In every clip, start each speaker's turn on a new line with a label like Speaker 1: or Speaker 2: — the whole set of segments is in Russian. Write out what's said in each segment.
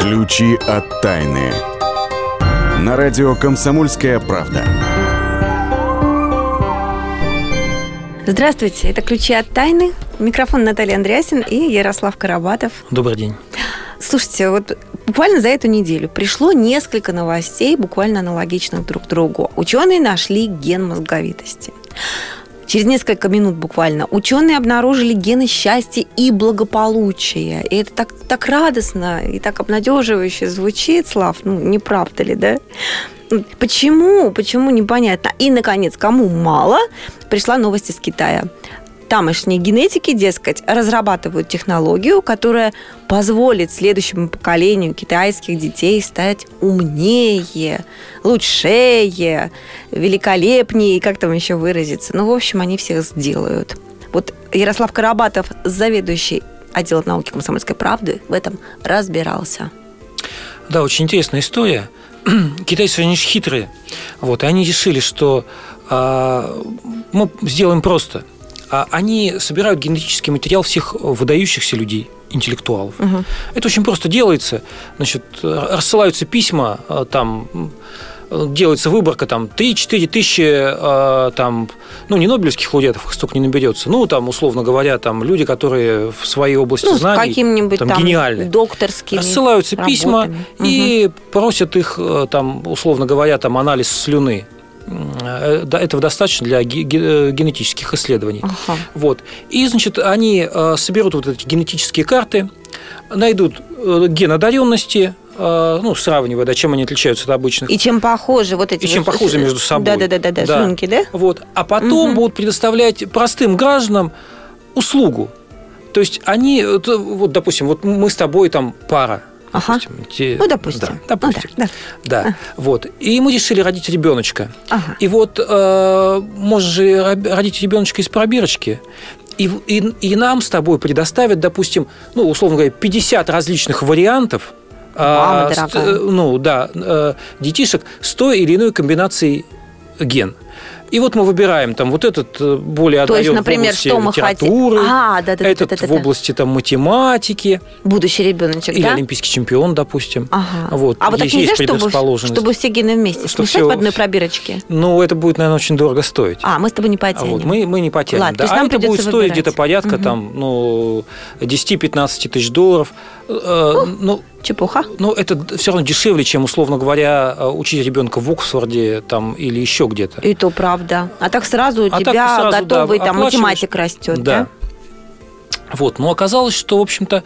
Speaker 1: Ключи от тайны. На радио «Комсомольская правда».
Speaker 2: Здравствуйте, это «Ключи от тайны». Микрофон Наталья Андреасин и Ярослав Карабатов.
Speaker 3: Добрый день.
Speaker 2: Слушайте, вот буквально за эту неделю пришло несколько новостей, буквально аналогичных друг другу. Ученые нашли ген мозговитости. Через несколько минут буквально ученые обнаружили гены счастья и благополучия. И это так, так радостно и так обнадеживающе звучит, Слав, ну не правда ли, да? Почему? Почему непонятно. И, наконец, кому мало, пришла новость из Китая тамошние генетики, дескать, разрабатывают технологию, которая позволит следующему поколению китайских детей стать умнее, лучшее, великолепнее, как там еще выразиться. Ну, в общем, они всех сделают. Вот Ярослав Карабатов, заведующий отделом науки комсомольской правды, в этом разбирался.
Speaker 3: Да, очень интересная история. Китайцы, они же хитрые. Вот, и они решили, что э, мы сделаем просто – они собирают генетический материал всех выдающихся людей, интеллектуалов. Угу. Это очень просто делается. Значит, рассылаются письма, э, там делается выборка, там 3-4 тысячи, э, там, ну, не нобелевских лауреатов, столько не наберется, ну, там, условно говоря, там, люди, которые в своей области ну, знаний,
Speaker 2: каким-нибудь там, там гениальны. докторскими
Speaker 3: Рассылаются работами. письма угу. и просят их, там, условно говоря, там, анализ слюны этого достаточно для генетических исследований. Ага. Вот. И, значит, они э, соберут вот эти генетические карты, найдут э, ген одаренности, ну, сравнивая, да, чем они отличаются от обычных.
Speaker 2: И чем похожи вот эти...
Speaker 3: И чем похожи между собой.
Speaker 2: Да, да, да, да, да, да. слюнки, да?
Speaker 3: Вот. А потом угу. будут предоставлять простым гражданам услугу. То есть они, вот, допустим, вот мы с тобой там пара,
Speaker 2: Ага. Допустим, те... Ну, допустим.
Speaker 3: Да, допустим. Ну, да, да. да. А. Вот. И мы решили родить ребеночка. Ага. И вот э, можно же родить ребеночка из пробирочки. И, и, и нам с тобой предоставят, допустим, ну, условно говоря, 50 различных вариантов
Speaker 2: Мама а, ст,
Speaker 3: ну, да, э, детишек с той или иной комбинацией ген. И вот мы выбираем там вот этот э, более
Speaker 2: То есть, например, в области что мы
Speaker 3: литературы, хотим? А, да, да, этот да, да, да, в области там математики.
Speaker 2: Будущий ребеночек,
Speaker 3: Или
Speaker 2: да?
Speaker 3: олимпийский чемпион, допустим.
Speaker 2: Ага. Вот. А вот так нельзя, чтобы, чтобы все гены вместе что смешать все... в одной пробирочке?
Speaker 3: Ну, это будет, наверное, очень дорого стоить.
Speaker 2: А, мы с тобой не потянем.
Speaker 3: Вот, мы, мы не потянем. Ладно, да. то есть а это будет стоить где-то порядка угу. там, ну, 10-15 тысяч долларов.
Speaker 2: Э, ну, Чепуха.
Speaker 3: Ну, это все равно дешевле, чем, условно говоря, э, учить ребенка в Оксфорде там, или еще где-то.
Speaker 2: И то правда. А так сразу у а тебя сразу, готовый да, там математик растет, да? да?
Speaker 3: Вот, но оказалось, что, в общем-то,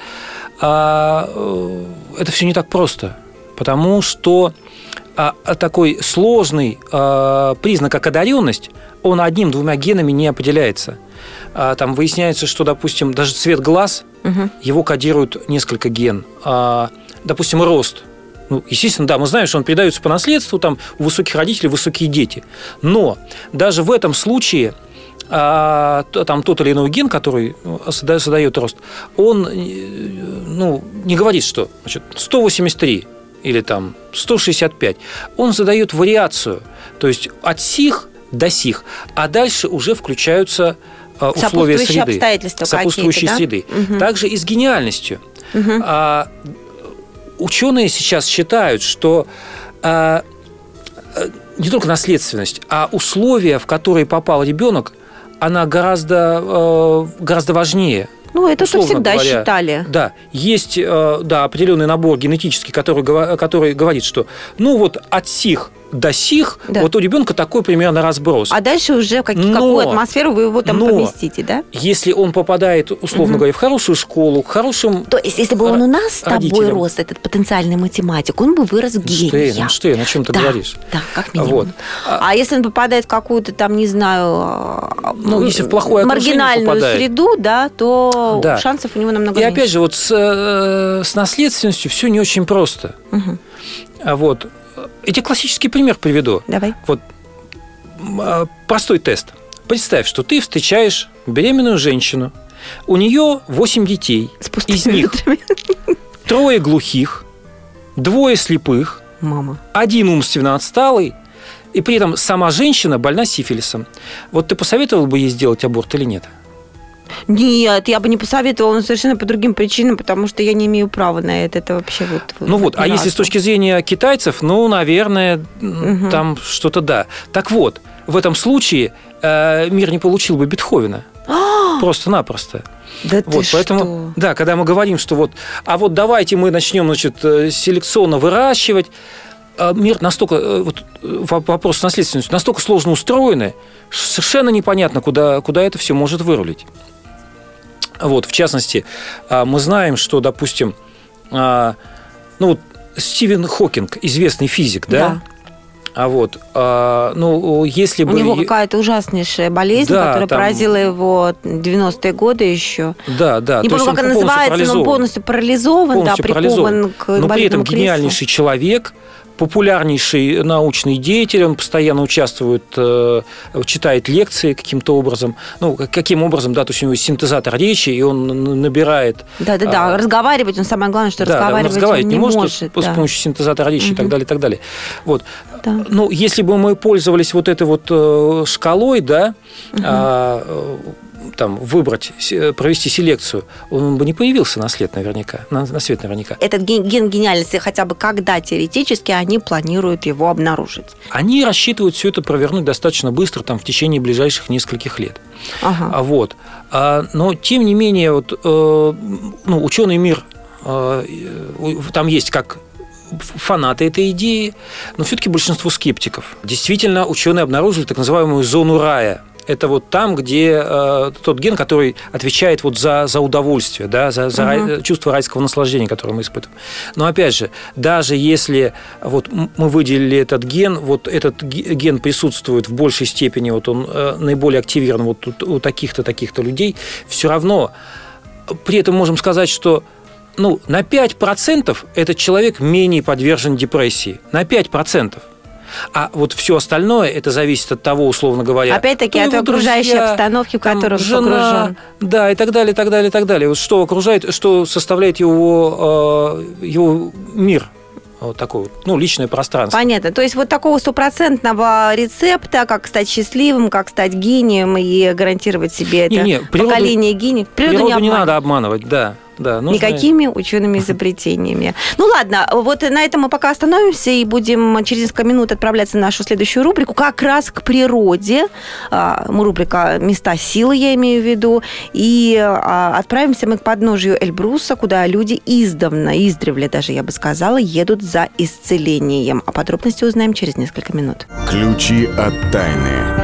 Speaker 3: а, э, это все не так просто, потому что а, такой сложный признак, как одаренность, он одним-двумя генами не определяется. Там выясняется, что, допустим, даже цвет глаз, угу. его кодируют несколько ген допустим, рост. Ну, естественно, да, мы знаем, что он передается по наследству, там у высоких родителей высокие дети. Но даже в этом случае а, там тот или иной ген, который задает рост, он э, ну, не говорит, что значит, 183 или там 165. Он задает вариацию, то есть от сих до сих, а дальше уже включаются а, условия среды,
Speaker 2: обстоятельства
Speaker 3: сопутствующие да? среды. Угу. Также и с гениальностью. Угу. А, ученые сейчас считают, что э, не только наследственность, а условия, в которые попал ребенок, она гораздо, э, гораздо важнее.
Speaker 2: Ну, это то всегда говоря, считали.
Speaker 3: Да, есть э, да, определенный набор генетический, который, который говорит, что ну вот от сих до сих, да. вот у ребенка такой примерно разброс.
Speaker 2: А дальше уже как, но, какую атмосферу вы его там но, поместите, да?
Speaker 3: Если он попадает, условно угу. говоря, в хорошую школу, к хорошим
Speaker 2: То есть, если бы он у нас с тобой рос, этот потенциальный математик, он бы вырос гением.
Speaker 3: Ну, что, ну, о чем ты
Speaker 2: да,
Speaker 3: говоришь?
Speaker 2: Да, как минимум. Вот. А, а если он попадает в какую-то там, не знаю, а,
Speaker 3: ну, если в плохое
Speaker 2: маргинальную среду, да, то да. шансов у него намного
Speaker 3: И
Speaker 2: меньше.
Speaker 3: опять же, вот с, э, с наследственностью все не очень просто. Угу. Вот я тебе классический пример приведу.
Speaker 2: Давай.
Speaker 3: Вот а, простой тест. Представь, что ты встречаешь беременную женщину, у нее 8 детей, из них трое глухих, двое слепых,
Speaker 2: Мама.
Speaker 3: один умственно отсталый, и при этом сама женщина больна сифилисом. Вот ты посоветовал бы ей сделать аборт или нет?
Speaker 2: Нет, я бы не посоветовала, но совершенно по другим причинам, потому что я не имею права на это. Это вообще вот...
Speaker 3: Ну вот, а если с точки зрения китайцев, ну, наверное,
Speaker 2: Мгм.
Speaker 3: там что-то да. Так вот, в этом случае э, мир не получил бы Бетховена. Просто-напросто.
Speaker 2: Да ты
Speaker 3: Вот, поэтому,
Speaker 2: что?
Speaker 3: да, когда мы говорим, что вот, а вот давайте мы начнем, значит, э, селекционно выращивать, а мир настолько, э, вот э, воп- вопрос с наследственностью, настолько сложно устроены, совершенно непонятно, куда, куда это все может вырулить. Вот, в частности, а, мы знаем, что, допустим, а, ну вот Стивен Хокинг, известный физик, да? А вот, а, ну, если
Speaker 2: У
Speaker 3: бы...
Speaker 2: него
Speaker 3: е-
Speaker 2: какая-то ужаснейшая болезнь,
Speaker 3: Да,
Speaker 2: которая
Speaker 3: там-
Speaker 2: поразила его в 90-е годы еще.
Speaker 3: Да, да.
Speaker 2: не помню, как
Speaker 3: он
Speaker 2: она называется, но он полностью парализован,
Speaker 3: полностью
Speaker 2: да, прикован
Speaker 3: парализован.
Speaker 2: к
Speaker 3: Но при этом
Speaker 2: креслу.
Speaker 3: гениальнейший человек, популярнейший научный деятель, он постоянно участвует, э, читает лекции каким-то образом. Ну, как- каким образом, да, то есть у него есть синтезатор речи, и он набирает...
Speaker 2: Да-да-да,
Speaker 3: а,
Speaker 2: разговаривать, он самое главное, что
Speaker 3: да, да, он
Speaker 2: разговаривать он
Speaker 3: разговаривать не может, с- с
Speaker 2: да.
Speaker 3: помощью синтезатора речи и так далее, и так далее. Вот.
Speaker 2: Да.
Speaker 3: Ну, если бы мы пользовались вот этой вот э, шкалой, да, а, э, там, выбрать, се- провести селекцию, он бы не появился на след наверняка, на, на свет наверняка.
Speaker 2: Этот ген, ген гениальности хотя бы когда теоретически они планируют его обнаружить.
Speaker 3: Они рассчитывают все это провернуть достаточно быстро, там, в течение ближайших нескольких лет.
Speaker 2: Ага.
Speaker 3: А вот. А, но тем не менее, вот, э, ну, ученый мир, э, э, там есть как фанаты этой идеи, но все-таки большинство скептиков. Действительно, ученые обнаружили так называемую зону рая. Это вот там, где э, тот ген, который отвечает вот за, за удовольствие, да, за, за рай-
Speaker 2: Мгм.
Speaker 3: чувство райского наслаждения, которое мы испытываем. Но опять же, даже если вот мы выделили этот ген, вот этот ге- ген присутствует в большей степени, вот он э, наиболее активирован вот у, у таких-то, таких-то людей, все равно при этом можем сказать, что ну, на 5% этот человек менее подвержен депрессии. На 5%. А вот все остальное, это зависит от того, условно говоря.
Speaker 2: Опять-таки от окружающей
Speaker 3: друзья,
Speaker 2: обстановки, в
Speaker 3: там,
Speaker 2: которую он
Speaker 3: жена,
Speaker 2: погружен.
Speaker 3: да, и так далее, и так далее, и так далее. Вот что окружает, что составляет его, э, его мир, вот такой вот, ну, личное пространство.
Speaker 2: Понятно. То есть вот такого стопроцентного рецепта, как стать счастливым, как стать гением и гарантировать себе
Speaker 3: Не,
Speaker 2: это
Speaker 3: не, природу-
Speaker 2: поколение гениев. Природу,
Speaker 3: Природу не
Speaker 2: обманывать.
Speaker 3: надо обманывать, да. Да нужно-
Speaker 2: Никакими учеными изобретениями. Ну ладно, вот на этом мы пока остановимся и будем через несколько минут отправляться в нашу следующую рубрику, как раз к природе. А, мы Рубрика «Места силы» я имею в виду. И а, отправимся мы к подножию Эльбруса, куда люди издавна, издревле даже, я бы сказала, едут за исцелением. А подробности узнаем через несколько минут.
Speaker 1: Ключи от тайны.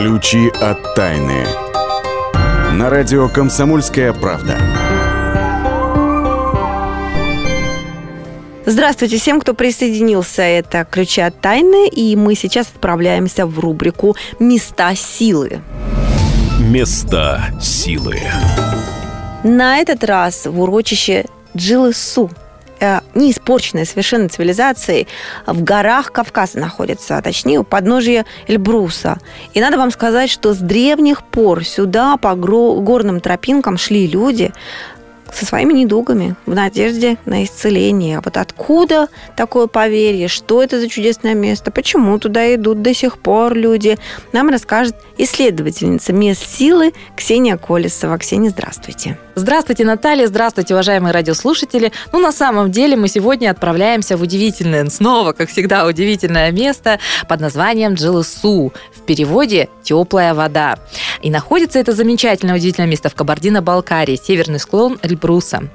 Speaker 1: Ключи от тайны. На радио «Комсомольская правда».
Speaker 2: Здравствуйте всем, кто присоединился. Это «Ключи от тайны», и мы сейчас отправляемся в рубрику «Места силы».
Speaker 4: Места силы.
Speaker 2: На этот раз в урочище Джилысу, не испорченной совершенно цивилизацией, в горах Кавказа находится, а точнее у подножия Эльбруса. И надо вам сказать, что с древних пор сюда по горным тропинкам шли люди со своими недугами, в надежде на исцеление. А вот откуда такое поверье, что это за чудесное место, почему туда идут до сих пор люди, нам расскажет исследовательница мест силы Ксения Колесова. Ксения, здравствуйте.
Speaker 5: Здравствуйте, Наталья, здравствуйте, уважаемые радиослушатели. Ну, на самом деле, мы сегодня отправляемся в удивительное, снова, как всегда, удивительное место под названием Джилысу. В переводе «теплая вода». И находится это замечательное, удивительное место в Кабардино-Балкарии, северный склон Эльбруса.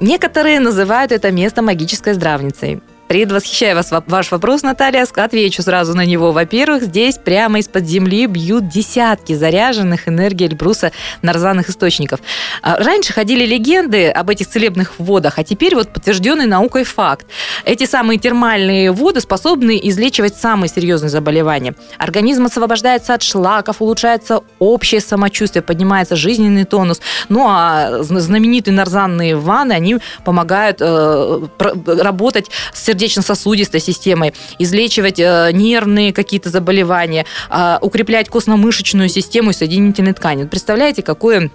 Speaker 5: Некоторые называют это место магической здравницей. Предвосхищаю вас, ваш вопрос, Наталья, отвечу сразу на него. Во-первых, здесь прямо из-под земли бьют десятки заряженных энергией Эльбруса нарзанных источников. А, раньше ходили легенды об этих целебных водах, а теперь вот подтвержденный наукой факт. Эти самые термальные воды способны излечивать самые серьезные заболевания. Организм освобождается от шлаков, улучшается общее самочувствие, поднимается жизненный тонус. Ну а знаменитые нарзанные ванны, они помогают э, работать с сердечным сердечно-сосудистой системой, излечивать э, нервные какие-то заболевания, э, укреплять костно-мышечную систему и соединительные ткани. Представляете, какое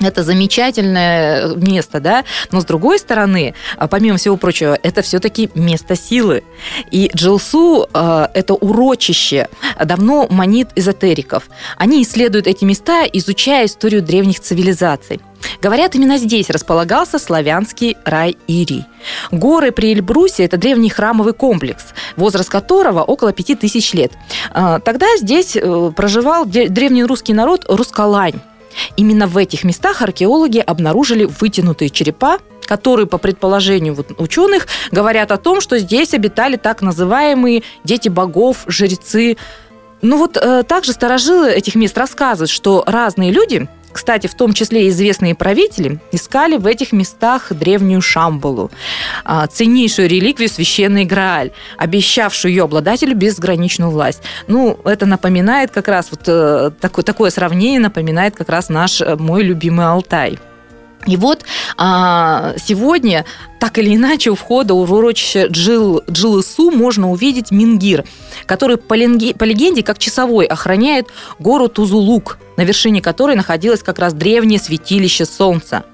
Speaker 5: это замечательное место, да, но с другой стороны, а, помимо всего прочего, это все-таки место силы. И Джилсу э, это урочище, давно манит эзотериков. Они исследуют эти места, изучая историю древних цивилизаций. Говорят, именно здесь располагался славянский рай Ирий. Горы при Эльбрусе – это древний храмовый комплекс, возраст которого около пяти тысяч лет. А, тогда здесь э, проживал древний русский народ Рускалань. Именно в этих местах археологи обнаружили вытянутые черепа, которые, по предположению ученых, говорят о том, что здесь обитали так называемые дети богов, жрецы. Ну вот э, также старожилы этих мест рассказывают, что разные люди кстати, в том числе известные правители искали в этих местах древнюю Шамбалу, а, ценнейшую реликвию священный Грааль, обещавшую ее обладателю безграничную власть. Ну, это напоминает как раз вот э, такое, такое сравнение напоминает как раз наш э, мой любимый Алтай. И вот а, сегодня, так или иначе, у входа в урочище Джил, Джилысу можно увидеть Мингир, который по, ленге, по легенде как часовой охраняет гору Тузулук, на вершине которой находилось как раз древнее святилище Солнца.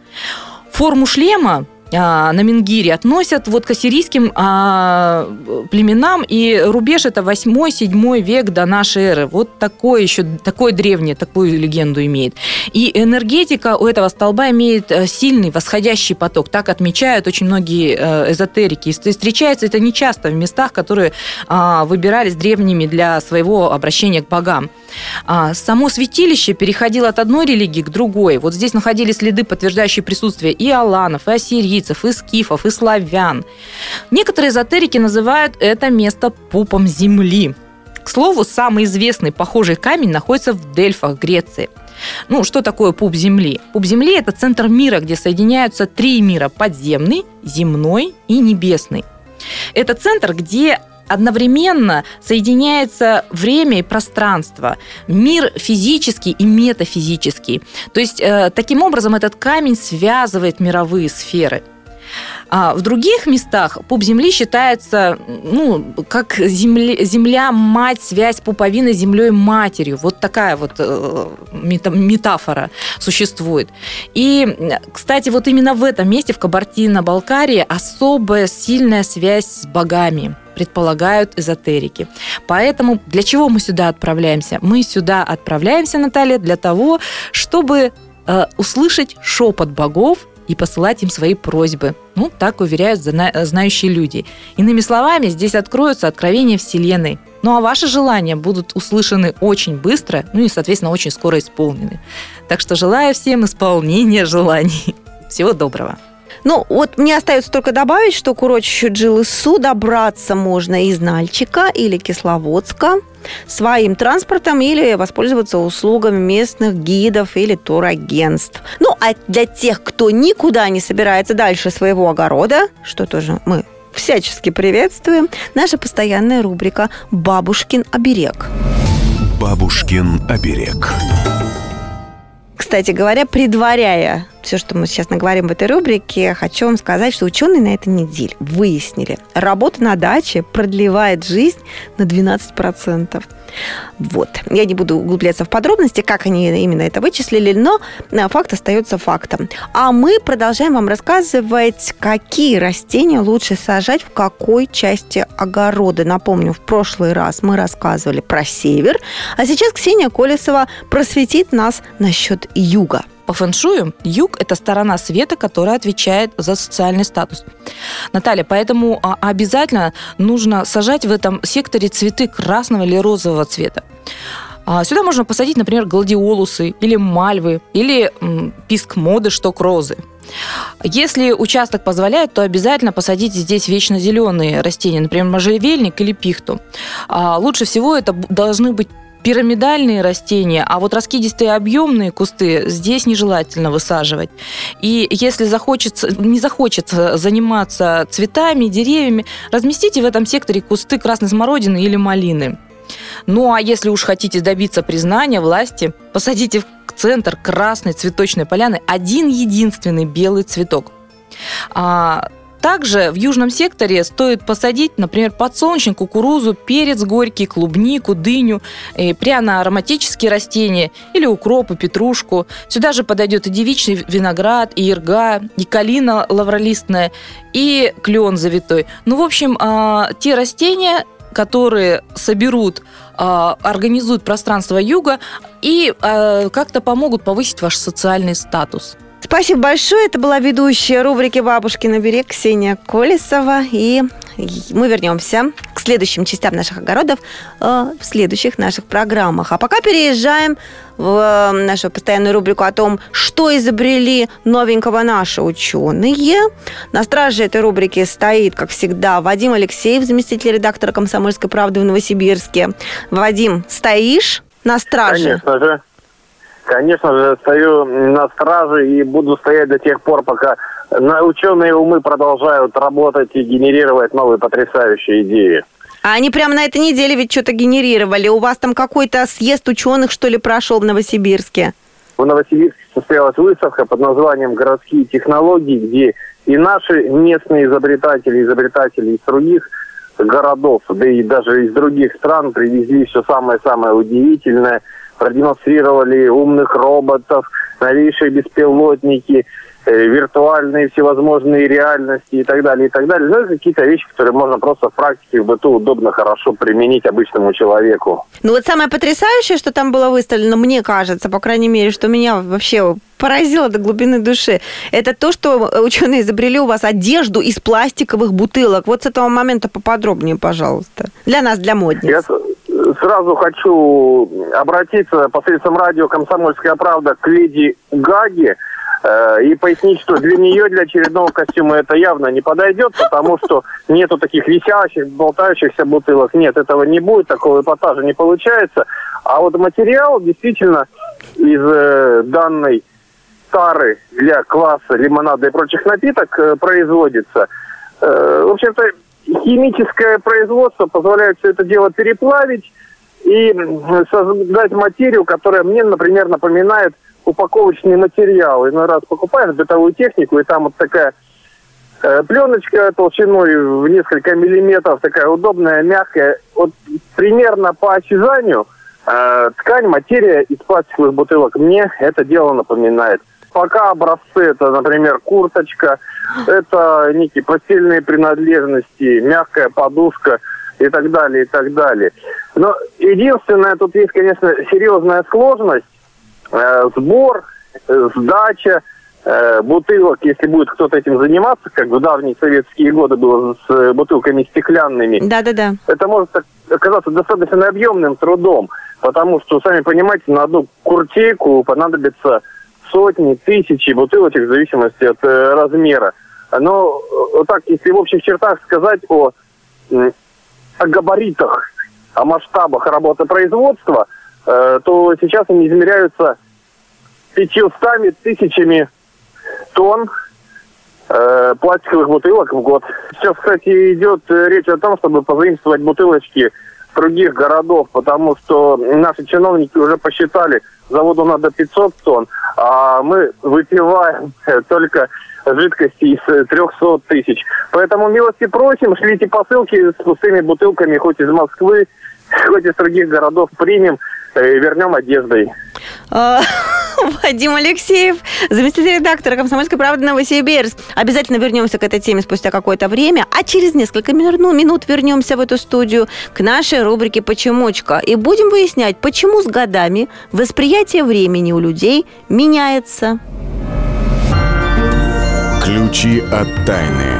Speaker 5: Форму шлема а, на Мингире относят вот к ассирийским а, племенам, и рубеж это 8-7 век до нашей эры. Вот такое еще, такое древнее, такую легенду имеет. И энергетика у этого столба имеет э, сильный восходящий поток. Так отмечают очень многие э, эзотерики. И встречается это нечасто в местах, которые а, выбирались древними для своего обращения к богам. Само святилище переходило от одной религии к другой. Вот здесь находились следы, подтверждающие присутствие и аланов, и ассирийцев, и скифов, и славян. Некоторые эзотерики называют это место пупом земли. К слову, самый известный похожий камень находится в Дельфах, Греции. Ну, что такое пуп Земли? Пуп Земли – это центр мира, где соединяются три мира – подземный, земной и небесный. Это центр, где одновременно соединяется время и пространство, мир физический и метафизический. То есть э, таким образом этот камень связывает мировые сферы. А в других местах пуп Земли считается, ну, как земля, земля мать, связь пуповины с землей матерью. Вот такая вот э, метафора существует. И, кстати, вот именно в этом месте, в Кабардино-Балкарии, особая сильная связь с богами предполагают эзотерики. Поэтому для чего мы сюда отправляемся? Мы сюда отправляемся, Наталья, для того, чтобы э, услышать шепот богов и посылать им свои просьбы. Ну, так уверяют знающие люди. Иными словами, здесь откроются откровения Вселенной. Ну, а ваши желания будут услышаны очень быстро, ну и, соответственно, очень скоро исполнены. Так что желаю всем исполнения желаний. Всего доброго.
Speaker 2: Ну, вот мне остается только добавить, что к урочищу Джилысу добраться можно из Нальчика или Кисловодска своим транспортом или воспользоваться услугами местных гидов или турагентств. Ну, а для тех, кто никуда не собирается дальше своего огорода, что тоже мы всячески приветствуем, наша постоянная рубрика «Бабушкин оберег».
Speaker 4: «Бабушкин оберег».
Speaker 2: Кстати говоря, предваряя все, что мы сейчас наговорим в этой рубрике, хочу вам сказать, что ученые на этой неделе выяснили, работа на даче продлевает жизнь на 12%. Вот. Я не буду углубляться в подробности, как они именно это вычислили, но э, факт остается фактом. А мы продолжаем вам рассказывать, какие растения лучше сажать в какой части огорода. Напомню, в прошлый раз мы рассказывали про север, а сейчас Ксения Колесова просветит нас насчет юга.
Speaker 5: По фэншую юг – это сторона света, которая отвечает за социальный статус. Наталья, поэтому а, обязательно нужно сажать в этом секторе цветы красного или розового цвета. А, Сюда можно посадить, например, гладиолусы или мальвы, или писк моды, шток розы. Если участок позволяет, то обязательно посадите здесь вечно зеленые растения, например, можжевельник или пихту. А, Лучше всего это должны быть пирамидальные растения, а вот раскидистые объемные кусты здесь нежелательно высаживать. И если захочется, не захочется заниматься цветами, деревьями, разместите в этом секторе кусты красной смородины или малины. Ну а если уж хотите добиться признания власти, посадите в центр красной цветочной поляны один единственный белый цветок. А, также в южном секторе стоит посадить, например, подсолнечник, кукурузу, перец горький, клубнику, дыню, э, пряно-ароматические растения или укроп и петрушку. Сюда же подойдет и девичный виноград, и ирга, и калина лавролистная, и клен завитой. Ну, в общем, а, те растения, которые соберут, а, организуют пространство юга и а, как-то помогут повысить ваш социальный статус.
Speaker 2: Спасибо большое. Это была ведущая рубрики «Бабушкин берег» Ксения Колесова. И мы вернемся к следующим частям наших огородов э, в следующих наших программах. А пока переезжаем в э, нашу постоянную рубрику о том, что изобрели новенького наши ученые. На страже этой рубрики стоит, как всегда, Вадим Алексеев, заместитель редактора «Комсомольской правды» в Новосибирске. Вадим, стоишь на страже?
Speaker 6: Конечно же. Конечно же, стою на страже и буду стоять до тех пор, пока ученые умы продолжают работать и генерировать новые потрясающие идеи.
Speaker 2: А они прямо на этой неделе ведь что-то генерировали. У вас там какой-то съезд ученых, что ли, прошел в Новосибирске?
Speaker 6: В Новосибирске состоялась выставка под названием «Городские технологии», где и наши местные изобретатели, изобретатели из других городов, да и даже из других стран привезли все самое-самое удивительное, продемонстрировали умных роботов, новейшие беспилотники, э, виртуальные всевозможные реальности и так далее, и так далее. Ну, это какие-то вещи, которые можно просто в практике, в быту удобно, хорошо применить обычному человеку.
Speaker 2: Ну вот самое потрясающее, что там было выставлено, мне кажется, по крайней мере, что меня вообще поразило до глубины души, это то, что ученые изобрели у вас одежду из пластиковых бутылок. Вот с этого момента поподробнее, пожалуйста. Для нас, для модниц.
Speaker 6: Я сразу хочу обратиться посредством радио «Комсомольская правда» к леди Гаге э, и пояснить, что для нее, для очередного костюма это явно не подойдет, потому что нету таких висящих, болтающихся бутылок. Нет, этого не будет, такого эпатажа не получается. А вот материал действительно из э, данной тары для кваса, лимонада и прочих напиток э, производится. В общем-то, химическое производство позволяет все это дело переплавить и создать материю, которая мне, например, напоминает упаковочный материал. Иной раз покупаешь бытовую технику, и там вот такая э, пленочка толщиной в несколько миллиметров, такая удобная, мягкая. Вот примерно по осязанию э, ткань, материя из пластиковых бутылок мне это дело напоминает. Пока образцы это, например, курточка, это некие постельные принадлежности, мягкая подушка и так далее, и так далее. Но единственное, тут есть, конечно, серьезная сложность. Э, сбор, э, сдача э, бутылок, если будет кто-то этим заниматься, как в давние советские годы было с э, бутылками стеклянными,
Speaker 2: Да-да-да.
Speaker 6: это может оказаться достаточно объемным трудом, потому что, сами понимаете, на одну куртейку понадобится сотни, тысячи бутылочек в зависимости от э, размера. Но э, вот так, если в общих чертах сказать о, о габаритах, о масштабах работы производства, э, то сейчас они измеряются 500 тысячами тонн э, пластиковых бутылок в год. Сейчас, кстати, идет э, речь о том, чтобы позаимствовать бутылочки других городов, потому что наши чиновники уже посчитали, заводу надо 500 тонн, а мы выпиваем только жидкости из э, 300 тысяч. Поэтому милости просим, шлите посылки с пустыми бутылками хоть из Москвы, хоть из других городов примем э, вернем одеждой.
Speaker 2: Вадим Алексеев, заместитель редактора «Комсомольской правды» Новосибирск. Обязательно вернемся к этой теме спустя какое-то время, а через несколько ну, минут вернемся в эту студию к нашей рубрике «Почемучка» и будем выяснять, почему с годами восприятие времени у людей меняется.
Speaker 1: Ключи от тайны.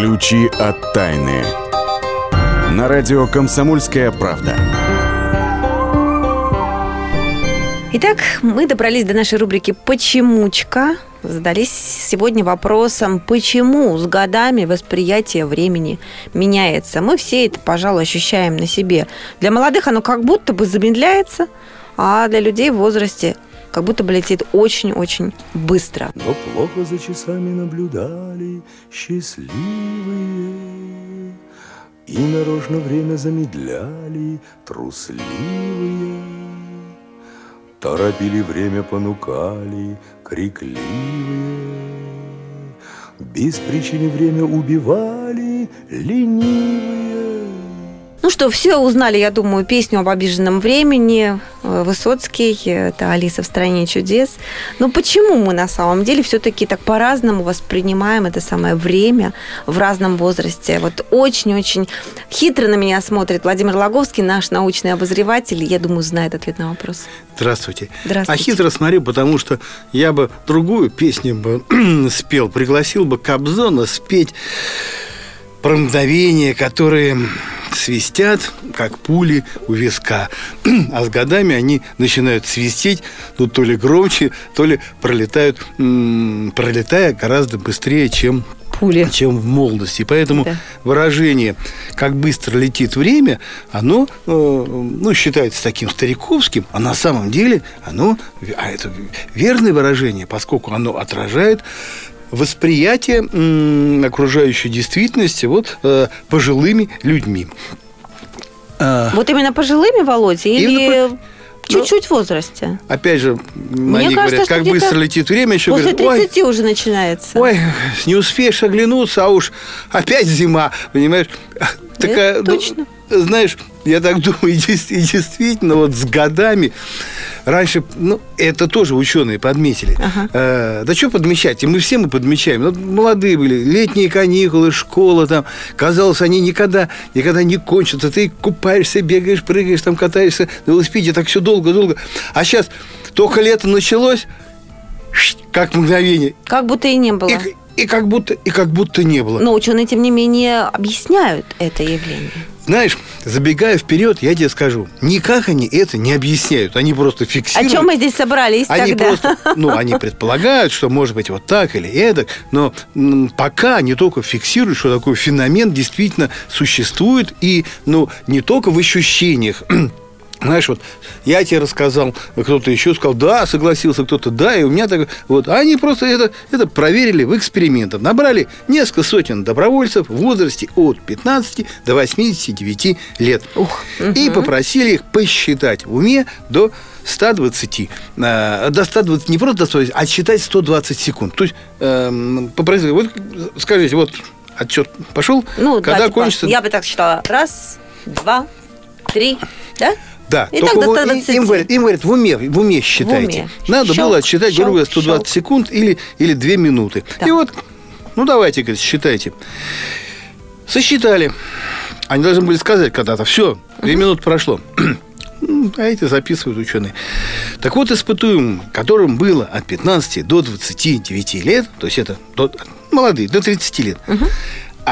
Speaker 1: Ключи от тайны. На радио «Комсомольская правда».
Speaker 2: Итак, мы добрались до нашей рубрики «Почемучка». Задались сегодня вопросом, почему с годами восприятие времени меняется. Мы все это, пожалуй, ощущаем на себе. Для молодых оно как будто бы замедляется, а для людей в возрасте как будто бы летит очень-очень быстро.
Speaker 7: Но плохо за часами наблюдали счастливые И нарочно время замедляли трусливые. Торопили время, понукали крикливые. Без причины время убивали ленивые
Speaker 2: Ну что, все узнали, я думаю, песню об обиженном времени. Э, Высоцкий, это Алиса в стране чудес. Но почему мы на самом деле все-таки так по-разному воспринимаем это самое время в разном возрасте? Вот очень-очень хитро на меня смотрит Владимир Логовский, наш научный обозреватель. Я думаю, знает ответ на вопрос.
Speaker 8: Здравствуйте.
Speaker 2: Здравствуйте.
Speaker 8: А хитро смотрю, потому что я бы другую песню бы спел, пригласил бы Кобзона спеть про мгновения, которые свистят, как пули у виска. А с годами они начинают свистеть, ну, то ли громче, то ли пролетают, м, пролетая гораздо быстрее, чем
Speaker 2: Пули.
Speaker 8: чем в молодости. Поэтому
Speaker 2: Да.
Speaker 8: выражение «как быстро летит время», оно э, ну, считается таким стариковским, а на самом деле оно, а это верное выражение, поскольку оно отражает восприятие м, окружающей действительности вот, э, пожилыми людьми. А,
Speaker 2: Вот именно пожилыми, Володя, или
Speaker 8: Именно
Speaker 2: чуть-чуть в возрасте?
Speaker 8: опять же,
Speaker 2: Мне
Speaker 8: они
Speaker 2: кажется,
Speaker 8: говорят, как быстро летит время, еще
Speaker 2: После
Speaker 8: говорят, ой,
Speaker 2: 30 уже начинается.
Speaker 8: Ой, не успеешь оглянуться, а уж опять зима, понимаешь? Такая, ну,
Speaker 2: точно.
Speaker 8: знаешь, я так думаю, и действительно, вот с годами, раньше, ну, это тоже ученые подметили. Э, да что подмечать? И мы все мы подмечаем. Ну, молодые были, летние каникулы, школа там. Казалось, они никогда, никогда не кончатся. Ты купаешься, бегаешь, прыгаешь, там катаешься на велосипеде, так все долго-долго. А сейчас только лето началось, как мгновение,
Speaker 2: Как будто и не было.
Speaker 8: и, и как будто и как будто не было.
Speaker 2: Но ученые, тем не менее, объясняют это явление.
Speaker 8: Знаешь, забегая вперед, я тебе скажу, никак они это не объясняют, они просто
Speaker 2: О
Speaker 8: фиксируют.
Speaker 2: чем мы здесь собрались
Speaker 8: Они
Speaker 2: тогда?
Speaker 8: просто, ну, они предполагают, что может быть вот так или эдак, но пока они только фиксируют, что такой феномен действительно существует, и, ну, не только в ощущениях, знаешь, вот я тебе рассказал, кто-то еще сказал, да, согласился, кто-то да, и у меня так вот. А они просто это, это проверили в экспериментах. Набрали несколько сотен добровольцев в возрасте от 15 до 89 лет. И попросили их посчитать в уме до 120, э, до 120, не просто до 120, а считать 120 секунд. То есть эм, попросили, вот скажите, вот отчет пошел,
Speaker 2: Ну,
Speaker 8: когда
Speaker 2: да, типа,
Speaker 8: кончится...
Speaker 2: Я бы так считала. Раз, два, три, да?
Speaker 8: Да,
Speaker 2: И
Speaker 8: только
Speaker 2: так до
Speaker 8: вот
Speaker 2: 120.
Speaker 8: им, говорят, им говорят, в уме, в уме считайте.
Speaker 2: уме.
Speaker 8: Надо
Speaker 2: Щелк,
Speaker 8: было отсчитать, грубо говоря,
Speaker 2: щелк,
Speaker 8: 120
Speaker 2: щелк.
Speaker 8: секунд или, или 2 минуты.
Speaker 2: Да.
Speaker 8: И вот, ну давайте, говорит, считайте. Сосчитали. Они должны были сказать когда-то, все, 2 минуты прошло. А эти записывают ученые. Так вот, испытуемым, которым было от 15 до 29 лет, то есть это до- молодые, до 30 лет,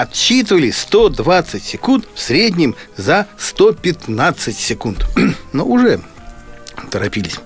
Speaker 8: отсчитывали 120 секунд в среднем за 115 секунд. Но уже торопились.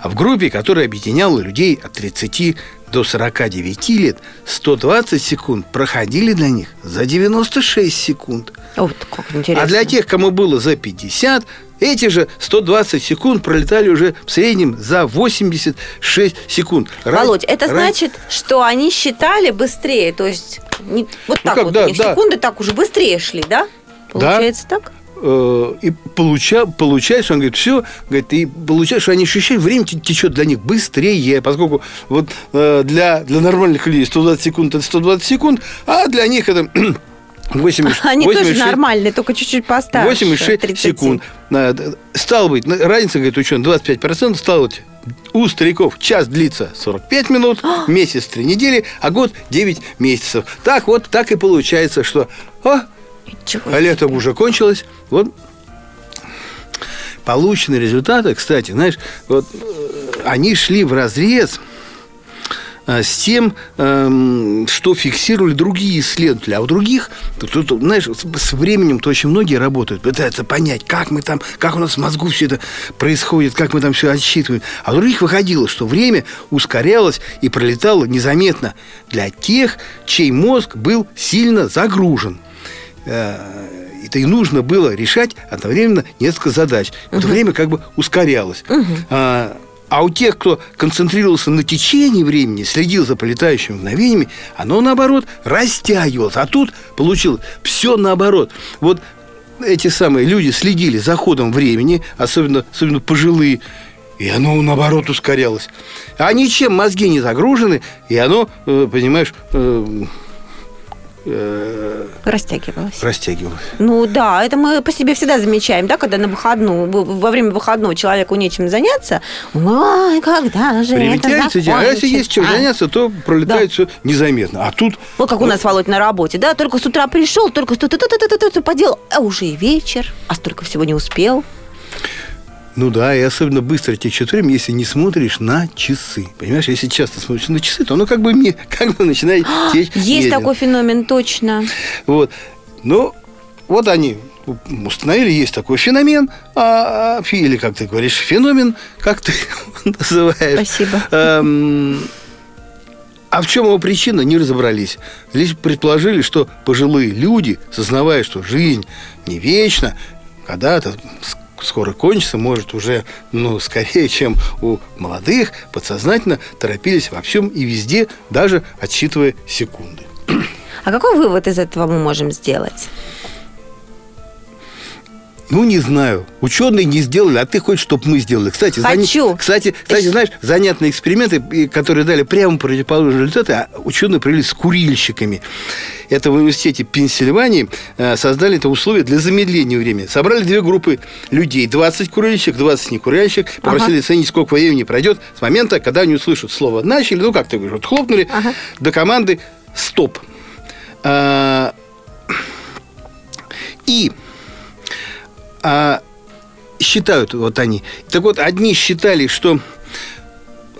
Speaker 8: А в группе, которая объединяла людей от 30 до 49 лет, 120 секунд проходили для них за 96 секунд.
Speaker 2: Вот как интересно.
Speaker 8: А для тех, кому было за 50, эти же 120 секунд пролетали уже в среднем за 86 секунд. Раз-
Speaker 2: Володь, это
Speaker 8: раз-
Speaker 2: значит, что они считали быстрее, то есть не- вот так
Speaker 8: как,
Speaker 2: вот
Speaker 8: да,
Speaker 2: них
Speaker 8: да.
Speaker 2: секунды так уже быстрее шли, да? Получается так?
Speaker 8: э, и получа, получается, он говорит, все, говорит, и получается, что они ощущают, время те- течет для них быстрее, поскольку вот э, для, для нормальных людей 120 секунд это 120 секунд, а для них это 86,
Speaker 2: Они тоже
Speaker 8: 86
Speaker 2: нормальные, только чуть-чуть постарше.
Speaker 8: 86
Speaker 2: 30.
Speaker 8: секунд. Д- Стало быть, ну, разница, говорит ученый, 25% стало быть. У стариков час длится 45 минут, месяц 3 недели, а год 9 месяцев. Так вот, так и получается, что
Speaker 2: Ничего
Speaker 8: а лето
Speaker 2: себе.
Speaker 8: уже кончилось. Вот полученные результаты, кстати, знаешь, вот э, они шли в разрез э, с тем, эм, что фиксировали другие исследователи. А у других, тут, знаешь, с, с временем-то очень многие работают, пытаются понять, как мы там, как у нас в мозгу все это происходит, как мы там все отсчитываем. А у других выходило, что время ускорялось и пролетало незаметно для тех, чей мозг был сильно загружен. Э, Это и нужно было решать одновременно несколько задач. Это время как бы ускорялось. А, а у тех, кто концентрировался на течении времени, следил за полетающими мгновениями, оно, наоборот, растягивалось. А тут получилось все наоборот. Вот эти самые люди следили за ходом времени, особенно, особенно пожилые, и оно, наоборот, ускорялось. А ничем мозги не загружены, и оно, э, понимаешь, э,
Speaker 2: Растягивалось.
Speaker 8: растягивалось.
Speaker 2: Ну да, это мы по себе всегда замечаем, да, когда на выходную, во время выходного человеку нечем заняться. Ой, когда же это
Speaker 8: день. А если есть чем
Speaker 2: закончится?
Speaker 8: заняться, то пролетает все незаметно. А тут
Speaker 2: Вот как у нас Володь на работе, да, только с утра пришел, только что-то поделал, а уже и вечер, а столько всего не успел.
Speaker 8: Ну да, и особенно быстро течет время, если не смотришь на часы. Понимаешь, если часто смотришь на часы, то оно как бы, как бы начинает течь
Speaker 2: Есть
Speaker 8: медленно.
Speaker 2: такой феномен, точно.
Speaker 8: Вот. Ну, вот они установили, есть такой феномен, а, а, или, как ты говоришь, феномен, как ты его называешь.
Speaker 2: Спасибо.
Speaker 8: Эм, а в чем его причина, не разобрались. Лишь предположили, что пожилые люди, сознавая, что жизнь не вечна, когда-то скоро кончится, может, уже, ну, скорее, чем у молодых, подсознательно торопились во всем и везде, даже отсчитывая секунды.
Speaker 2: А какой вывод из этого мы можем сделать?
Speaker 8: Ну, не знаю. Ученые не сделали, а ты хочешь, чтобы мы сделали. Кстати, зан-
Speaker 2: Хочу.
Speaker 8: кстати, кстати, знаешь, занятные эксперименты, которые дали прямо противоположные результаты, а ученые провели с курильщиками. Это в университете Пенсильвании э, создали это условия для замедления времени. Собрали две группы людей. 20 курильщик, 20 не курильщик. Попросили оценить, сколько времени пройдет с момента, когда они услышат слово «начали», ну, как ты говоришь, вот хлопнули,
Speaker 2: Ага.
Speaker 8: до команды «стоп». А, И а, считают вот они. Так вот, одни считали, что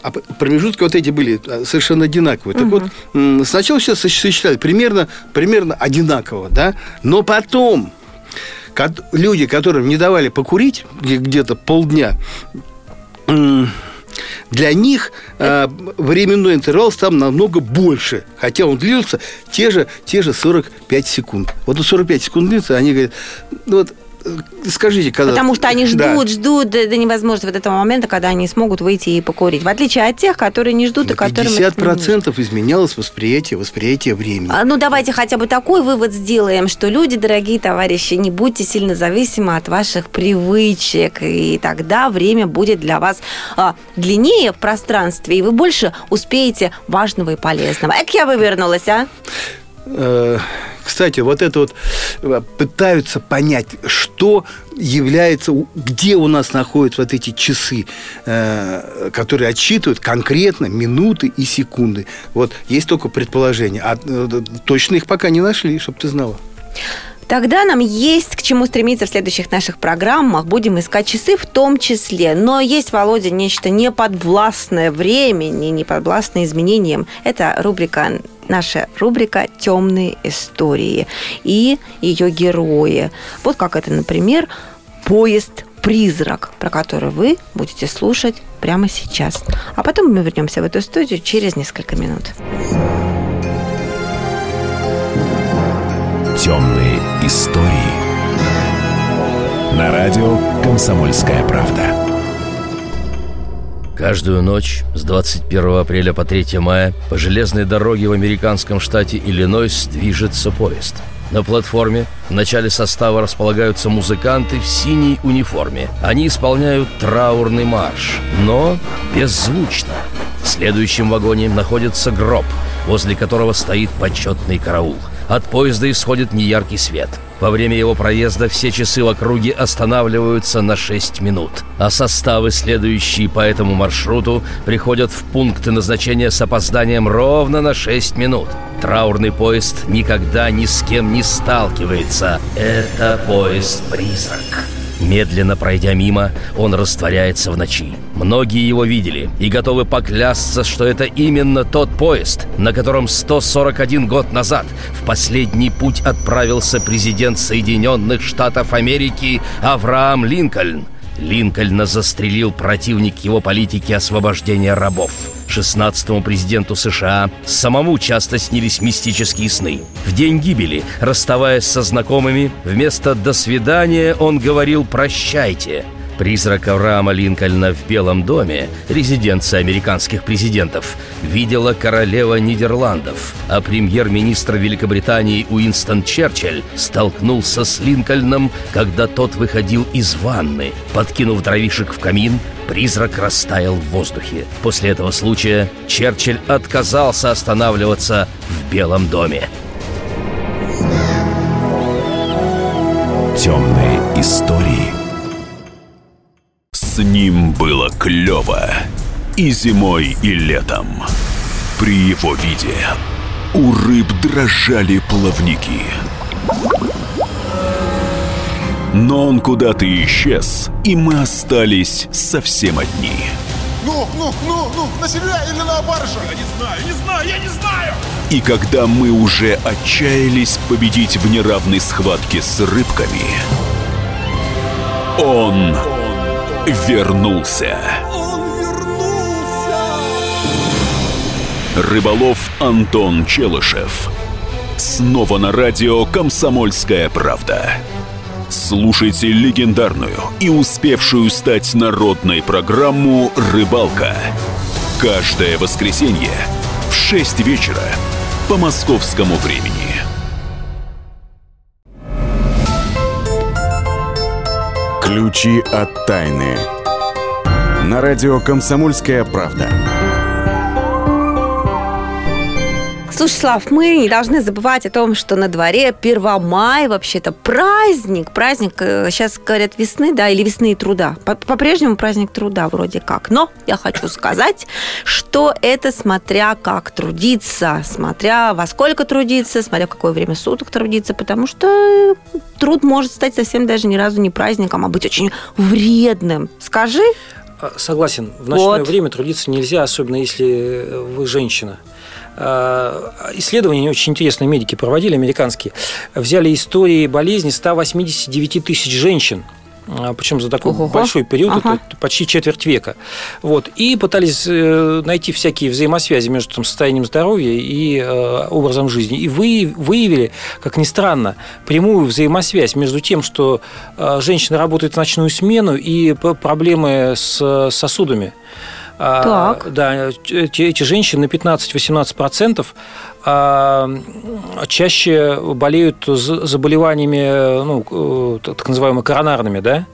Speaker 8: а промежутки вот эти были а, совершенно одинаковые. Так вот, сначала все сосч- сосчитали примерно, примерно одинаково, да, но потом люди, которым не давали покурить где- где-то полдня, для них а, временной интервал стал намного больше, хотя он длился те же, те же 45 секунд. Вот 45 секунд длится, они говорят, ну вот э, скажите, когда...
Speaker 2: Потому что они
Speaker 8: Да.
Speaker 2: ждут, ждут до, до невозможности вот этого момента, когда они смогут выйти и покурить. В отличие от тех, которые не ждут и которым... не нужно.
Speaker 8: 50% изменялось восприятие, восприятие времени.
Speaker 2: А, Ну, давайте хотя бы такой вывод сделаем, что люди, дорогие товарищи, не будьте сильно зависимы от ваших привычек, и тогда время будет для вас а, длиннее в пространстве, и вы больше успеете важного и полезного. Эк, я вывернулась, а?
Speaker 8: Кстати, вот это вот э, пытаются понять, что является, где у нас находятся вот эти часы, э, которые отсчитывают конкретно минуты и секунды. Вот есть только предположение, а э, точно их пока не нашли, чтобы ты знала.
Speaker 2: Тогда нам есть к чему стремиться в следующих наших программах. Будем искать часы в том числе. Но есть, Володя, нечто неподвластное времени, неподвластное изменениям. Это рубрика наша рубрика «Темные истории» и ее герои. Вот как это, например, поезд «Призрак», про который вы будете слушать прямо сейчас. А потом мы вернемся в эту студию через несколько минут.
Speaker 4: Истории. На радио «Комсомольская правда».
Speaker 9: Каждую ночь с 21 апреля по 3 мая по железной дороге в американском штате Иллинойс движется поезд. На платформе в начале состава располагаются музыканты в синей униформе. Они исполняют траурный марш, но беззвучно. В следующем вагоне находится гроб, возле которого стоит почетный караул. От поезда исходит неяркий свет. Во время его проезда все часы в округе останавливаются на 6 минут, а составы, следующие по этому маршруту, приходят в пункты назначения с опозданием ровно на 6 минут. Траурный поезд никогда ни с кем не сталкивается. Это поезд-призрак. Медленно пройдя мимо, он растворяется в ночи. Многие его видели и готовы поклясться, что это именно тот поезд, на котором 141 год назад в последний путь отправился президент Соединенных Штатов Америки Авраам Линкольн. Линкольна застрелил противник его политики освобождения рабов. 16-му президенту США самому часто снились мистические сны. В день гибели, расставаясь со знакомыми, вместо «до свидания» он говорил «прощайте». Призрак Авраама Линкольна в Белом доме, резиденция американских президентов, видела королева Нидерландов, а премьер-министр Великобритании Уинстон Черчилль столкнулся с Линкольном, когда тот выходил из ванны. Подкинув дровишек в камин, призрак растаял в воздухе. После этого случая Черчилль отказался останавливаться в Белом доме.
Speaker 4: Темные истории.
Speaker 10: С ним было клево и зимой, и летом. При его виде у рыб дрожали плавники. Но он куда-то исчез, и мы остались совсем одни.
Speaker 11: Ну, ну, ну, ну, на себя или на баржа? Я не знаю, не знаю, я не знаю!
Speaker 10: И когда мы уже отчаялись победить в неравной схватке с рыбками, он вернулся. Рыболов Антон Челышев. Снова на радио «Комсомольская правда». Слушайте легендарную и успевшую стать народной программу «Рыбалка». Каждое воскресенье в 6 вечера по московскому времени.
Speaker 1: Ключи от тайны. На радио «Комсомольская правда».
Speaker 2: Слушай, Слав, мы не должны забывать о том, что на дворе 1 мая вообще-то праздник. Праздник, э, сейчас говорят, весны, да, или весны и труда. По- По-прежнему праздник труда вроде как. Но я хочу сказать, что это смотря как трудиться, смотря во сколько трудиться, смотря в какое время суток трудиться, потому что труд может стать совсем даже ни разу не праздником, а быть очень вредным. Скажи?
Speaker 3: А, Согласен. В ночное
Speaker 2: Вот.
Speaker 3: время трудиться нельзя, особенно если вы женщина. А, Исследования очень интересные медики проводили, американские. Взяли истории болезни 189 тысяч женщин. а, Причем за такой
Speaker 2: Ого-го.
Speaker 3: большой период,
Speaker 2: Ага.
Speaker 3: это почти четверть века. Вот. И пытались э, найти всякие взаимосвязи между там, состоянием здоровья и э, образом жизни. И вы, выявили, как ни странно, прямую взаимосвязь между тем, что э, женщина работает в ночную смену и проблемы с сосудами. А,
Speaker 2: Так.
Speaker 3: Да, эти, женщины на 15-18% а, чаще болеют за- заболеваниями, ну, э, так называемыми коронарными, да?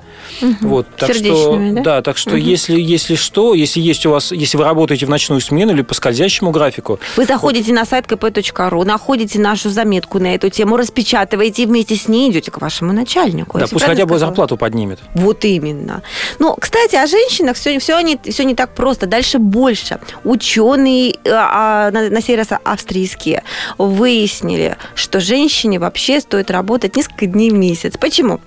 Speaker 3: Вот, так что,
Speaker 2: да?
Speaker 3: так что
Speaker 2: Мгм.
Speaker 3: если, если что, если есть у вас, если вы работаете в ночную смену или по скользящему графику,
Speaker 2: Вы заходите на сайт kp.ru, находите нашу заметку на эту тему, распечатываете и вместе с ней идете к вашему начальнику.
Speaker 3: да, пусть хотя бы зарплату поднимет.
Speaker 2: Вот именно. Ну, кстати, о женщинах все, все, не, все не так просто. Дальше больше. Ученые, а, а, на, на сей раз австрийские, выяснили, что женщине вообще стоит работать несколько дней в месяц. Почему?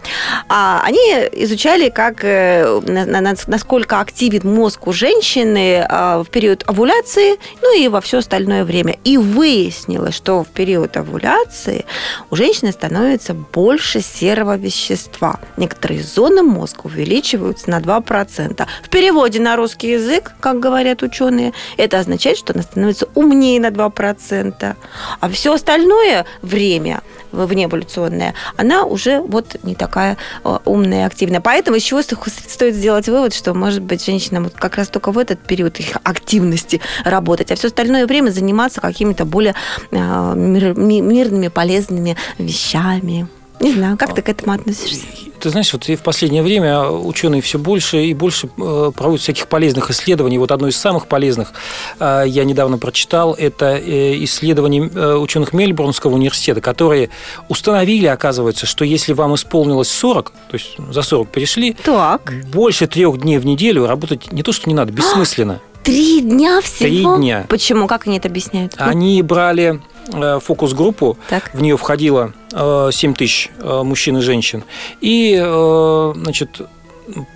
Speaker 2: А, они изучали, как, э, на- на- на- насколько активен мозг у женщины а, в период овуляции, ну и во все остальное время. И выяснилось, что в период овуляции у женщины становится больше серого вещества. Некоторые зоны мозга увеличиваются на 2%. В переводе на русский язык, как говорят ученые, это означает, что она становится умнее на 2%. А все остальное время внеэволюционное, она уже вот не такая э, умная и активная. Поэтому из стоит сделать вывод, что, может быть, женщинам вот как раз только в этот период их активности работать, а все остальное время заниматься какими-то более э, мир- ми- мирными, полезными вещами. Не знаю, как ты к этому относишься?
Speaker 3: Ты знаешь, вот и в последнее время ученые все больше и больше э, проводят всяких полезных исследований. Вот одно из самых полезных э, я недавно прочитал, это э, исследование ученых Мельбурнского университета, которые установили, оказывается, что если вам исполнилось 40, то есть за 40 перешли,
Speaker 2: Так.
Speaker 3: больше трех дней в неделю работать не то, что не надо, бессмысленно.
Speaker 2: Три дня всего?
Speaker 3: Три дня.
Speaker 2: Почему? Как они это объясняют?
Speaker 3: Они брали фокус-группу,
Speaker 2: Так.
Speaker 3: в нее входило э, 7 тысяч э, мужчин и женщин, и э, значит,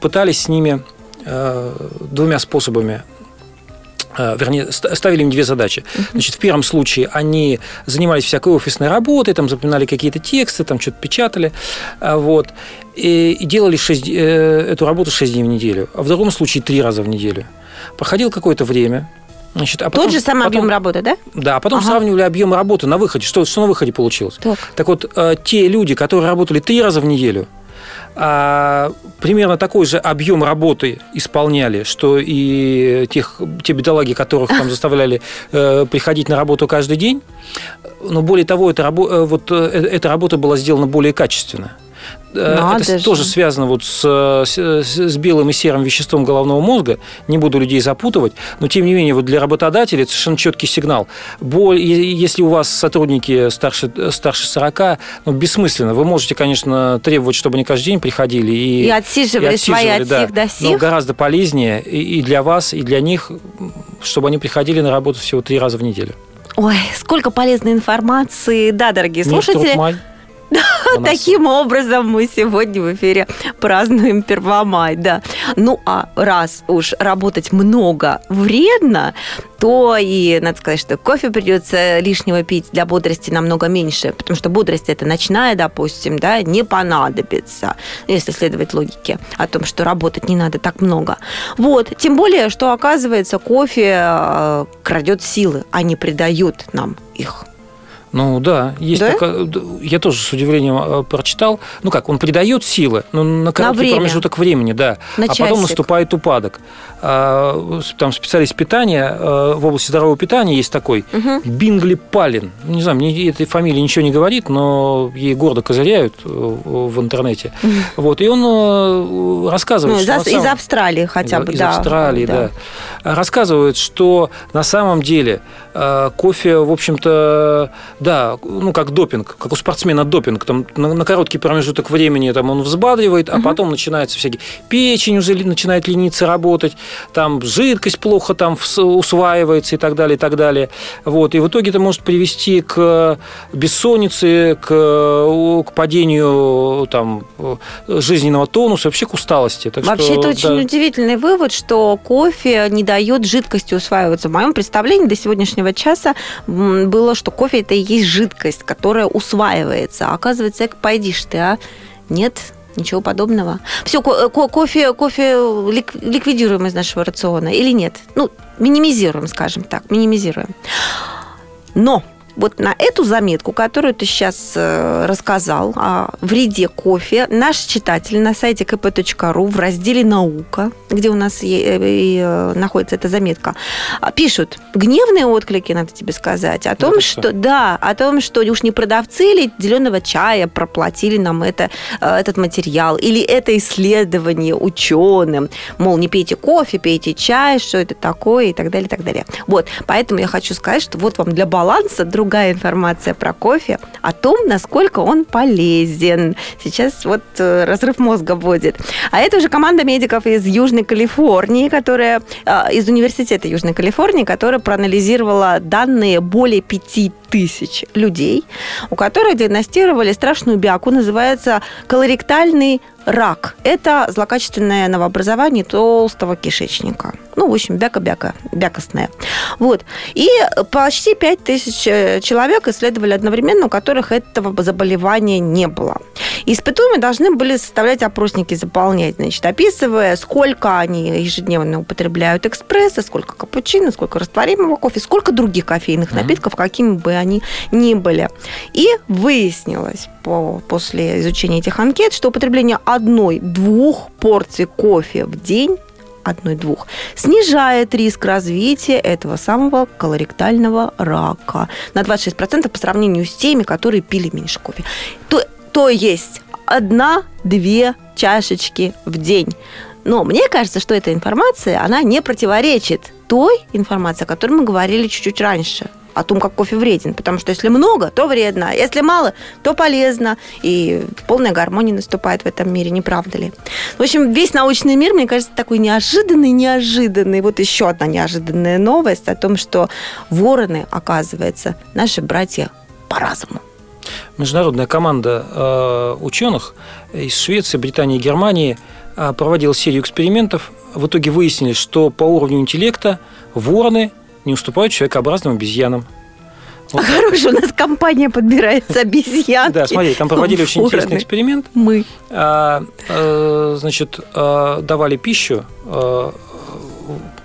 Speaker 3: пытались с ними э, двумя способами э, вернее, ст- ставили им две задачи. Значит, в первом случае они занимались всякой офисной работой, там запоминали какие-то тексты, там что-то печатали, вот, и, и делали шесть, э, эту работу 6 дней в неделю, а в другом случае три раза в неделю. Проходило какое-то время, значит, а потом,
Speaker 2: Тот же самый
Speaker 3: потом-
Speaker 2: объем работы, да?
Speaker 3: да, а потом
Speaker 2: Ага.
Speaker 3: сравнивали объемы работы на выходе. Что, что на выходе получилось?
Speaker 2: Так.
Speaker 3: вот, э, те люди, которые работали три раза в неделю, а, примерно такой же объем работы исполняли, что и тех, те бедолаги, которых там заставляли э, приходить на работу каждый день. Но более того, эта, рабо- э, вот, э, эта работа была сделана более качественно. Э,
Speaker 2: Надо
Speaker 3: Это
Speaker 2: же.
Speaker 3: тоже связано вот с, с, с белым и серым веществом головного мозга. Не буду людей запутывать, но тем не менее вот для работодателя это совершенно четкий сигнал. Боль, если у вас сотрудники старше, старше 40, ну, бессмысленно. Вы можете, конечно, требовать, чтобы они каждый день приходили и,
Speaker 2: И отсиживали свои от
Speaker 3: да.
Speaker 2: сих до
Speaker 3: Но
Speaker 2: сих.
Speaker 3: гораздо полезнее и и для вас, и для них, чтобы они приходили на работу всего три раза в неделю.
Speaker 2: Ой, сколько полезной информации. Да, дорогие слушатели.
Speaker 3: нас.
Speaker 2: Таким образом мы сегодня в эфире празднуем Первомай, да. Ну, а раз уж работать много вредно, то и, надо сказать, что кофе придется лишнего пить для бодрости намного меньше, потому что бодрость это ночная, допустим, да, не понадобится, если следовать логике о том, что работать не надо так много. Вот, тем более, что оказывается, кофе э, крадет силы, а не придает нам их.
Speaker 3: Ну да, есть
Speaker 2: Да?
Speaker 3: такая- я тоже с удивлением э, прочитал. Ну как, он придает силы, но на короткий
Speaker 2: время.
Speaker 3: промежуток времени, да.
Speaker 2: На
Speaker 3: а потом
Speaker 2: часик.
Speaker 3: наступает упадок. А, Там специалист питания э, в области здорового питания есть такой
Speaker 2: Мгм.
Speaker 3: Бингли Палин. Не знаю, мне этой фамилии ничего не говорит, но ей гордо козыряют э, в интернете. Вот, и он э, рассказывает,
Speaker 2: Ну,
Speaker 3: что
Speaker 2: из,
Speaker 3: на
Speaker 2: из
Speaker 3: самом-
Speaker 2: Австралии хотя бы,
Speaker 3: из
Speaker 2: да.
Speaker 3: Австралии, да. Рассказывают, что на самом деле э, кофе, в общем-то, да, ну как допинг, как у спортсмена допинг, там на, на короткий промежуток времени там он взбадривает, а потом начинается всякие печень уже начинает лениться работать, там жидкость плохо там усваивается и так далее, и так далее. Вот. И в итоге это может привести к бессоннице, к, к падению там, жизненного тонуса, вообще к усталости. Так
Speaker 2: Вообще,
Speaker 3: что,
Speaker 2: это очень
Speaker 3: да.
Speaker 2: удивительный вывод, что кофе не дает жидкости усваиваться. В моем представлении до сегодняшнего часа было, что кофе это и есть жидкость, которая усваивается. А оказывается, эк, пойдишь ты, а? Нет, ничего подобного. Все, кофе, кофе лик- ликвидируем из нашего рациона или нет? Ну, минимизируем, скажем так, минимизируем. Но вот на эту заметку, которую ты сейчас э, рассказал о вреде кофе, наш читатель на сайте kp.ru в разделе «Наука», где у нас э, и, э, находится эта заметка, а, пишут гневные отклики, надо тебе сказать, о том,
Speaker 12: ты
Speaker 2: что...
Speaker 12: что?
Speaker 2: Да, о том, что уж не продавцы ли зеленого чая проплатили нам это, этот материал, или это исследование ученым, мол, не пейте кофе, пейте чай, что это такое, и так далее, и так далее. Вот, поэтому я хочу сказать, что вот вам для баланса другая информация про кофе, о том, насколько он полезен. Сейчас вот э, разрыв мозга будет. А это уже команда медиков из Южной Калифорнии, которая э, из Университета Южной Калифорнии, которая проанализировала данные более пяти тысяч людей, у которых диагностировали страшную бяку, называется колоректальный рак. Это злокачественное новообразование толстого кишечника. Ну, в общем, бяка-бяка, бякостная. Вот. И почти 5 тысяч э, человек исследовали одновременно, у которых этого заболевания не было. Испытуемые должны были составлять опросники, заполнять, значит, описывая, сколько они ежедневно употребляют экспресса, сколько капучино, сколько растворимого кофе, сколько других кофейных напитков, какими бы они ни были. И выяснилось по, после изучения этих анкет, что употребление одной-двух порций кофе в день одной-двух, снижает риск развития этого самого колоректального рака на 26% по сравнению с теми, которые пили меньше кофе. То, то есть одна-две чашечки в день. Но мне кажется, что эта информация, она не противоречит той информации, о которой мы говорили чуть-чуть раньше о том, как кофе вреден. Потому что если много, то вредно. а Если мало, то полезно. И полная гармония наступает в этом мире, не правда ли? В общем, весь научный мир, мне кажется, такой неожиданный, неожиданный. Вот еще одна неожиданная новость о том, что вороны, оказывается, наши братья по разуму.
Speaker 3: Международная команда э, ученых из Швеции, Британии и Германии э, проводила серию экспериментов. В итоге выяснили, что по уровню интеллекта вороны не уступают человекообразным обезьянам.
Speaker 2: Вот Хорошая у нас компания подбирается обезьян.
Speaker 3: Да, смотри, там проводили очень интересный эксперимент.
Speaker 2: Мы.
Speaker 3: А, э, Значит, э, давали пищу э,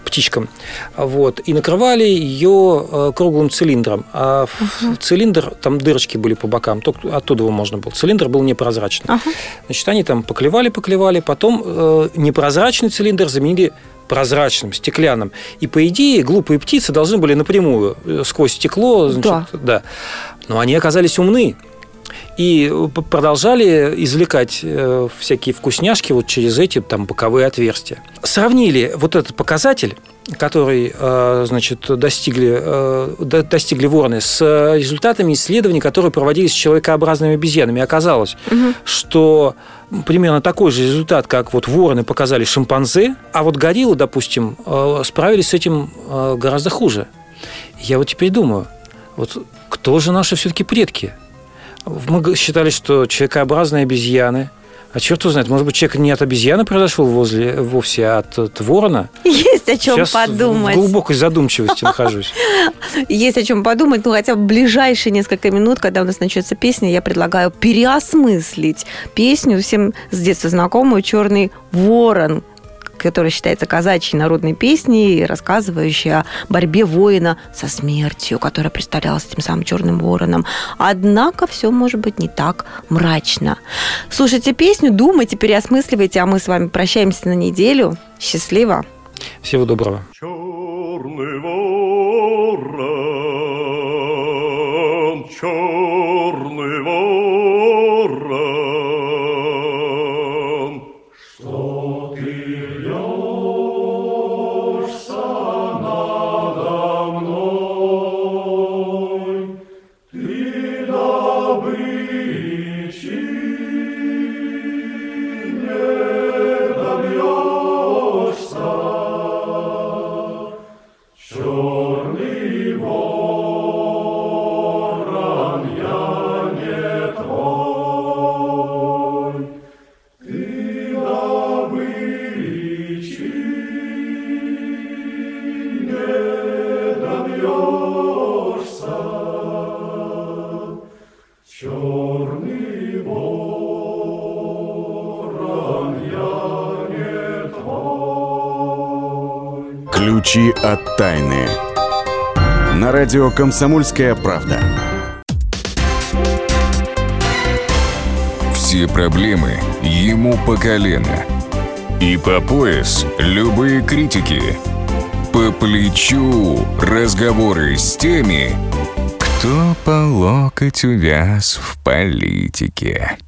Speaker 3: птичкам, вот, и накрывали ее круглым цилиндром. А в цилиндр, там дырочки были по бокам, только оттуда его можно было. Цилиндр был непрозрачный.
Speaker 2: Ага.
Speaker 3: Значит, они там поклевали, поклевали, потом э, непрозрачный цилиндр заменили прозрачным, стеклянным. И, по идее, глупые птицы должны были напрямую э, сквозь стекло, значит,
Speaker 2: Да.
Speaker 3: да. Но они оказались умны. И п- продолжали извлекать э, всякие вкусняшки вот через эти там боковые отверстия. Сравнили вот этот показатель, который, э, значит, достигли, э, до- достигли вороны, с э, результатами исследований, которые проводились с человекообразными обезьянами. И оказалось, что примерно такой же результат, как вот вороны показали шимпанзе, а вот гориллы, допустим, справились с этим гораздо хуже. Я вот теперь думаю, вот кто же наши все-таки предки? Мы считали, что человекообразные обезьяны. А черт его знает, может быть, человек не от обезьяны произошел возле, вовсе, а от, от ворона?
Speaker 2: Есть о чем
Speaker 3: Сейчас
Speaker 2: подумать.
Speaker 3: в глубокой задумчивости нахожусь.
Speaker 2: Есть о чем подумать, ну хотя бы в ближайшие несколько минут, когда у нас начнется песня, я предлагаю переосмыслить песню всем с детства знакомую «Черный ворон», которая считается казачьей народной песней, рассказывающей о борьбе воина со смертью, которая представлялась тем самым черным вороном. Однако все может быть не так мрачно. Слушайте песню, думайте, переосмысливайте, а мы с вами прощаемся на неделю. Счастливо!
Speaker 3: Всего доброго.
Speaker 7: Черный ворон,
Speaker 1: тайны. На радио «Комсомольская правда».
Speaker 12: Все проблемы ему по колено. И по пояс любые критики. По плечу разговоры с теми, кто по локоть увяз в политике.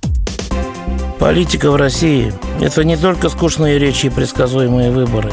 Speaker 13: Политика в России – это не только скучные речи и предсказуемые выборы.